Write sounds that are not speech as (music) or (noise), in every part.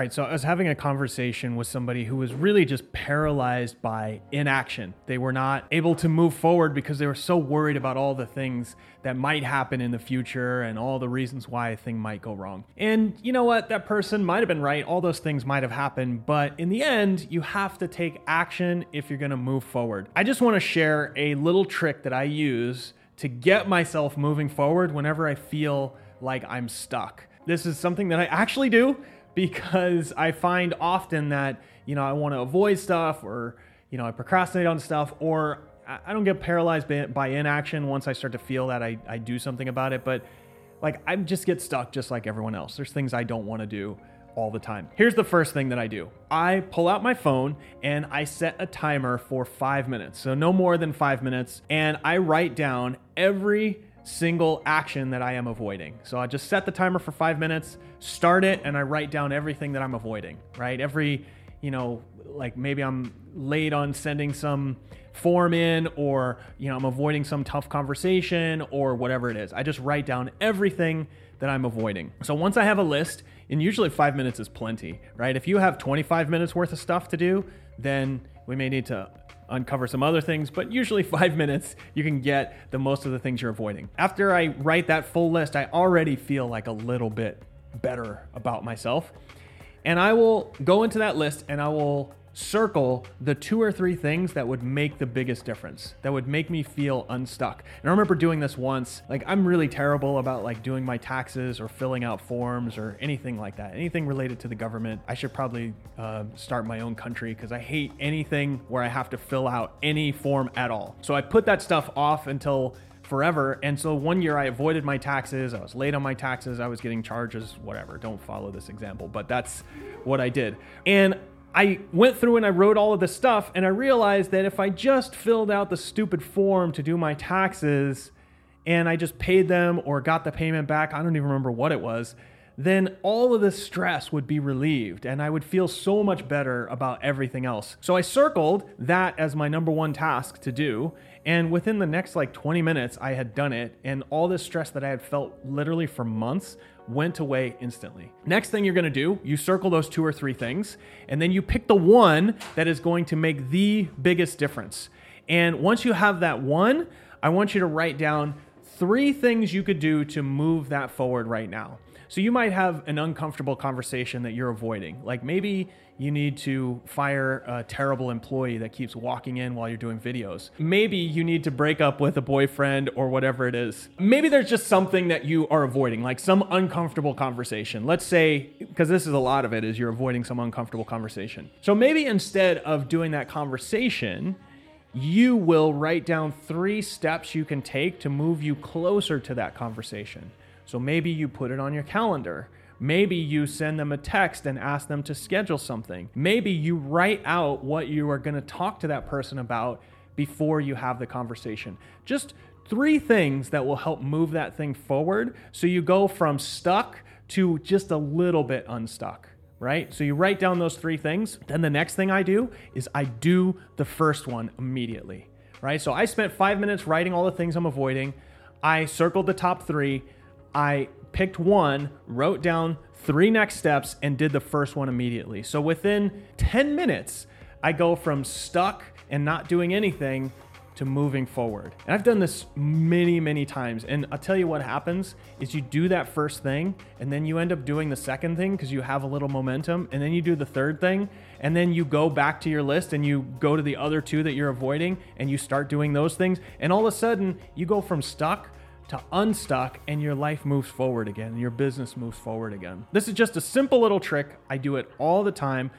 All right, so I was having a conversation with somebody who was really just paralyzed by inaction. They were not able to move forward because they were so worried about all the things that might happen in the future and all the reasons why a thing might go wrong. And you know what? That person might have been right. All those things might have happened, but in the end, you have to take action if you're going to move forward. I just want to share a little trick that I use to get myself moving forward whenever I feel like I'm stuck. This is something that I actually do because I find often that, you know, I want to avoid stuff or, you know, I procrastinate on stuff or I don't get paralyzed by inaction once I start to feel that I, I do something about it. But like I just get stuck just like everyone else. There's things I don't want to do all the time. Here's the first thing that I do I pull out my phone and I set a timer for five minutes. So no more than five minutes. And I write down every single action that I am avoiding. So I just set the timer for five minutes, start it, and I write down everything that I'm avoiding, right? Every, you know, like maybe I'm late on sending some form in, or, you know, I'm avoiding some tough conversation, or whatever it is. I just write down everything that I'm avoiding. So once I have a list, and usually five minutes is plenty, right? If you have 25 minutes worth of stuff to do, then we may need to uncover some other things, but usually (laughs) five minutes, you can get the most of the things you're avoiding. After I write that full list, I already feel like a little bit better about myself. And I will go into that list and I will circle the two or three things that would make the biggest difference, that would make me feel unstuck. And I remember doing this once. Like, I'm really terrible about like doing my taxes or filling out forms or anything like that. Anything related to the government. I should probably uh, start my own country because I hate anything where I have to fill out any form at all. So I put that stuff off until forever. And so one year I avoided my taxes. I was late on my taxes. I was getting charges, whatever. Don't follow this example, but that's what I did. And I went through and I wrote all of this stuff, and I realized that if I just filled out the stupid form to do my taxes and I just paid them or got the payment back, I don't even remember what it was, then all of this stress would be relieved and I would feel so much better about everything else. So I circled that as my number one task to do. And within the next like 20 minutes, I had done it. And all this stress that I had felt literally for months went away instantly. Next thing you're gonna do, you circle those two or three things, and then you pick the one that is going to make the biggest difference. And once you have that one, I want you to write down three things you could do to move that forward right now. So you might have an uncomfortable conversation that you're avoiding. Like maybe you need to fire a terrible employee that keeps walking in while you're doing videos. Maybe you need to break up with a boyfriend or whatever it is. Maybe there's just something that you are avoiding, like some uncomfortable conversation. Let's say, because this is a lot of it, is you're avoiding some uncomfortable conversation. So maybe instead of doing that conversation, you will write down three steps you can take to move you closer to that conversation. So maybe you put it on your calendar. Maybe you send them a text and ask them to schedule something. Maybe you write out what you are going to talk to that person about before you have the conversation. Just three things that will help move that thing forward so you go from stuck to just a little bit unstuck right? So you write down those three things. Then the next thing I do is I do the first one immediately, right? So I spent five minutes writing all the things I'm avoiding. I circled the top three. I picked one, wrote down three next steps, and did the first one immediately. So within 10 minutes, I go from stuck and not doing anything to moving forward. And I've done this many, many times. And I'll tell you what happens is you do that first thing and then you end up doing the second thing because you have a little momentum. And then you do the third thing. And then you go back to your list and you go to the other two that you're avoiding and you start doing those things. And all of a sudden, you go from stuck to unstuck and your life moves forward again, and your business moves forward again. This is just a simple little trick. I do it all the time.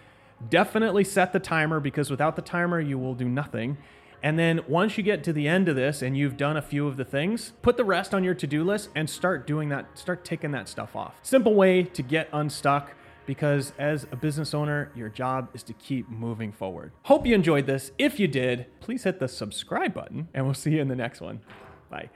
Definitely set the timer because without the timer, you will do nothing. And then once you get to the end of this and you've done a few of the things, put the rest on your to do list and start doing that, start ticking that stuff off. Simple way to get unstuck because as a business owner, your job is to keep moving forward. Hope you enjoyed this. If you did, please hit the subscribe button and we'll see you in the next one. Bye.